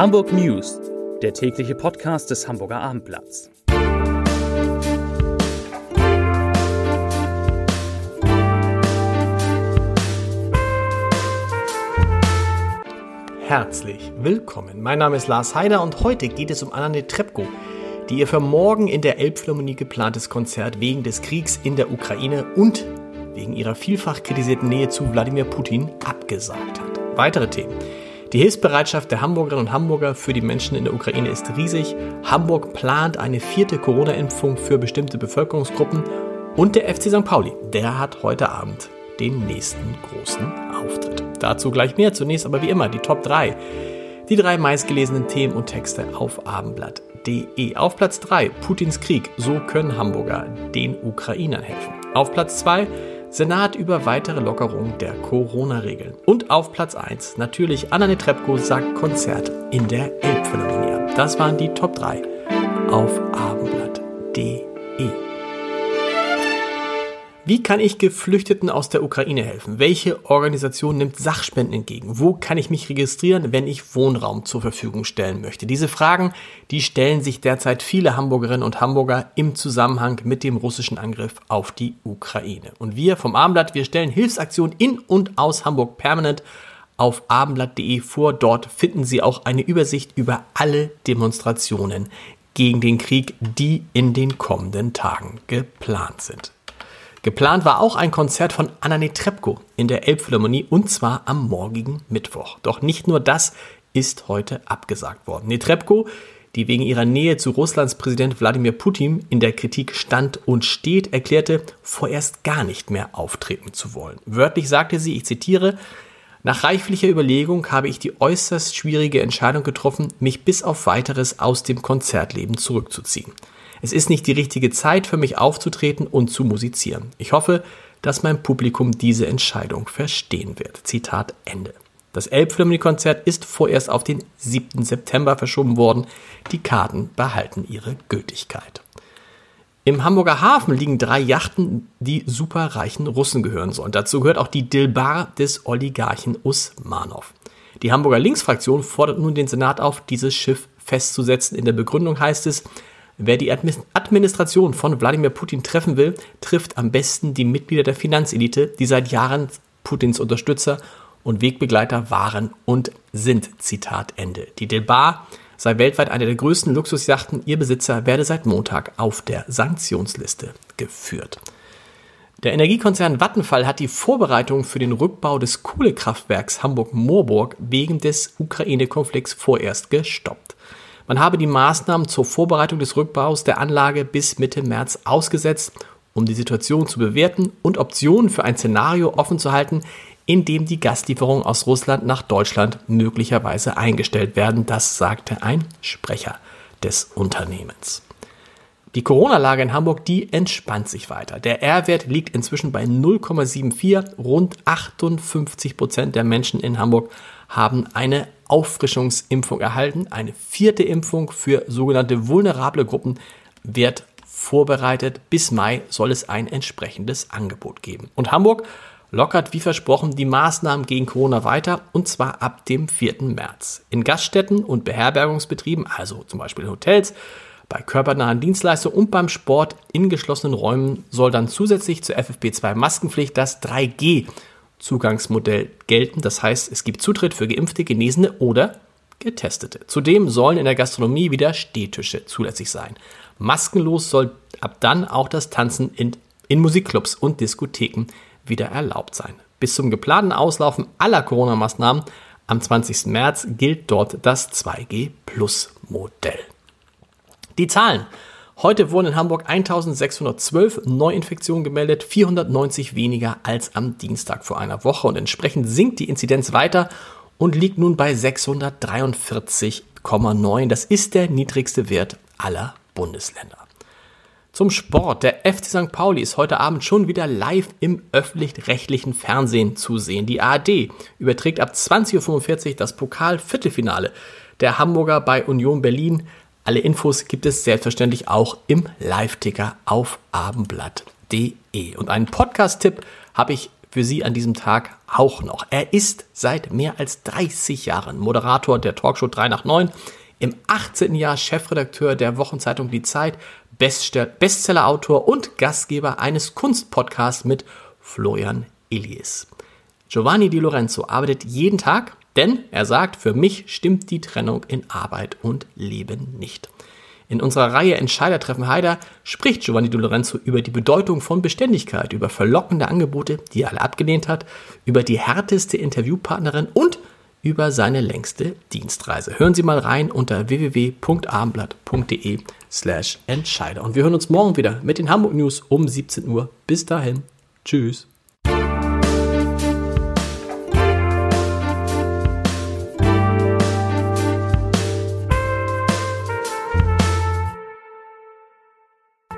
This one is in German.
Hamburg News, der tägliche Podcast des Hamburger Abendblatts. Herzlich willkommen. Mein Name ist Lars Heider und heute geht es um Anna Netrebko, die ihr für morgen in der Elbphilharmonie geplantes Konzert wegen des Kriegs in der Ukraine und wegen ihrer vielfach kritisierten Nähe zu Wladimir Putin abgesagt hat. Weitere Themen. Die Hilfsbereitschaft der Hamburgerinnen und Hamburger für die Menschen in der Ukraine ist riesig. Hamburg plant eine vierte Corona-Impfung für bestimmte Bevölkerungsgruppen. Und der FC St. Pauli, der hat heute Abend den nächsten großen Auftritt. Dazu gleich mehr. Zunächst aber wie immer die Top 3. Die drei meistgelesenen Themen und Texte auf abendblatt.de. Auf Platz 3 Putins Krieg. So können Hamburger den Ukrainern helfen. Auf Platz 2 Senat über weitere Lockerung der Corona-Regeln. Und auf Platz 1 natürlich Anna Netrebko sagt Konzert in der Elbphilharmonie. Das waren die Top 3 auf abendblatt.de. Wie kann ich Geflüchteten aus der Ukraine helfen? Welche Organisation nimmt Sachspenden entgegen? Wo kann ich mich registrieren, wenn ich Wohnraum zur Verfügung stellen möchte? Diese Fragen, die stellen sich derzeit viele Hamburgerinnen und Hamburger im Zusammenhang mit dem russischen Angriff auf die Ukraine. Und wir vom Abendblatt, wir stellen Hilfsaktionen in und aus Hamburg permanent auf abendblatt.de vor. Dort finden Sie auch eine Übersicht über alle Demonstrationen gegen den Krieg, die in den kommenden Tagen geplant sind. Geplant war auch ein Konzert von Anna Netrebko in der Elbphilharmonie und zwar am morgigen Mittwoch. Doch nicht nur das ist heute abgesagt worden. Netrebko, die wegen ihrer Nähe zu Russlands Präsident Wladimir Putin in der Kritik stand und steht, erklärte, vorerst gar nicht mehr auftreten zu wollen. Wörtlich sagte sie, ich zitiere, nach reiflicher Überlegung habe ich die äußerst schwierige Entscheidung getroffen, mich bis auf weiteres aus dem Konzertleben zurückzuziehen. Es ist nicht die richtige Zeit für mich aufzutreten und zu musizieren. Ich hoffe, dass mein Publikum diese Entscheidung verstehen wird. Zitat Ende. Das Elbphilharmonie-Konzert ist vorerst auf den 7. September verschoben worden. Die Karten behalten ihre Gültigkeit. Im Hamburger Hafen liegen drei Yachten, die superreichen Russen gehören sollen. Dazu gehört auch die Dilbar des Oligarchen Usmanov. Die Hamburger Linksfraktion fordert nun den Senat auf, dieses Schiff festzusetzen. In der Begründung heißt es, Wer die Administration von Wladimir Putin treffen will, trifft am besten die Mitglieder der Finanzelite, die seit Jahren Putins Unterstützer und Wegbegleiter waren und sind. Zitat Ende. Die Delbar sei weltweit eine der größten Luxusjachten. Ihr Besitzer werde seit Montag auf der Sanktionsliste geführt. Der Energiekonzern Vattenfall hat die Vorbereitungen für den Rückbau des Kohlekraftwerks Hamburg-Moorburg wegen des Ukraine-Konflikts vorerst gestoppt. Man habe die Maßnahmen zur Vorbereitung des Rückbaus der Anlage bis Mitte März ausgesetzt, um die Situation zu bewerten und Optionen für ein Szenario offen zu halten, in dem die Gaslieferungen aus Russland nach Deutschland möglicherweise eingestellt werden. Das sagte ein Sprecher des Unternehmens. Die Corona-Lage in Hamburg, die entspannt sich weiter. Der R-Wert liegt inzwischen bei 0,74. Rund 58 Prozent der Menschen in Hamburg haben eine Auffrischungsimpfung erhalten. Eine vierte Impfung für sogenannte vulnerable Gruppen wird vorbereitet. Bis Mai soll es ein entsprechendes Angebot geben. Und Hamburg lockert wie versprochen die Maßnahmen gegen Corona weiter und zwar ab dem 4. März. In Gaststätten und Beherbergungsbetrieben, also zum Beispiel in Hotels, bei körpernahen Dienstleistungen und beim Sport in geschlossenen Räumen soll dann zusätzlich zur FFP2 Maskenpflicht das 3G Zugangsmodell gelten. Das heißt, es gibt Zutritt für Geimpfte, Genesene oder Getestete. Zudem sollen in der Gastronomie wieder Stehtische zulässig sein. Maskenlos soll ab dann auch das Tanzen in, in Musikclubs und Diskotheken wieder erlaubt sein. Bis zum geplanten Auslaufen aller Corona-Maßnahmen am 20. März gilt dort das 2G-Plus-Modell. Die Zahlen Heute wurden in Hamburg 1612 Neuinfektionen gemeldet, 490 weniger als am Dienstag vor einer Woche und entsprechend sinkt die Inzidenz weiter und liegt nun bei 643,9. Das ist der niedrigste Wert aller Bundesländer. Zum Sport. Der FC St. Pauli ist heute Abend schon wieder live im öffentlich-rechtlichen Fernsehen zu sehen. Die ARD überträgt ab 20.45 Uhr das Pokal-Viertelfinale der Hamburger bei Union Berlin. Alle Infos gibt es selbstverständlich auch im Live-Ticker auf abendblatt.de. Und einen Podcast-Tipp habe ich für Sie an diesem Tag auch noch. Er ist seit mehr als 30 Jahren Moderator der Talkshow 3 nach 9, im 18. Jahr Chefredakteur der Wochenzeitung Die Zeit, Bestsellerautor und Gastgeber eines Kunstpodcasts mit Florian Illies. Giovanni Di Lorenzo arbeitet jeden Tag, denn er sagt, für mich stimmt die Trennung in Arbeit und Leben nicht. In unserer Reihe Entscheider treffen Heider spricht Giovanni Di Lorenzo über die Bedeutung von Beständigkeit, über verlockende Angebote, die er alle abgelehnt hat, über die härteste Interviewpartnerin und über seine längste Dienstreise. Hören Sie mal rein unter www.abendblatt.de slash Entscheider. Und wir hören uns morgen wieder mit den Hamburg News um 17 Uhr. Bis dahin. Tschüss.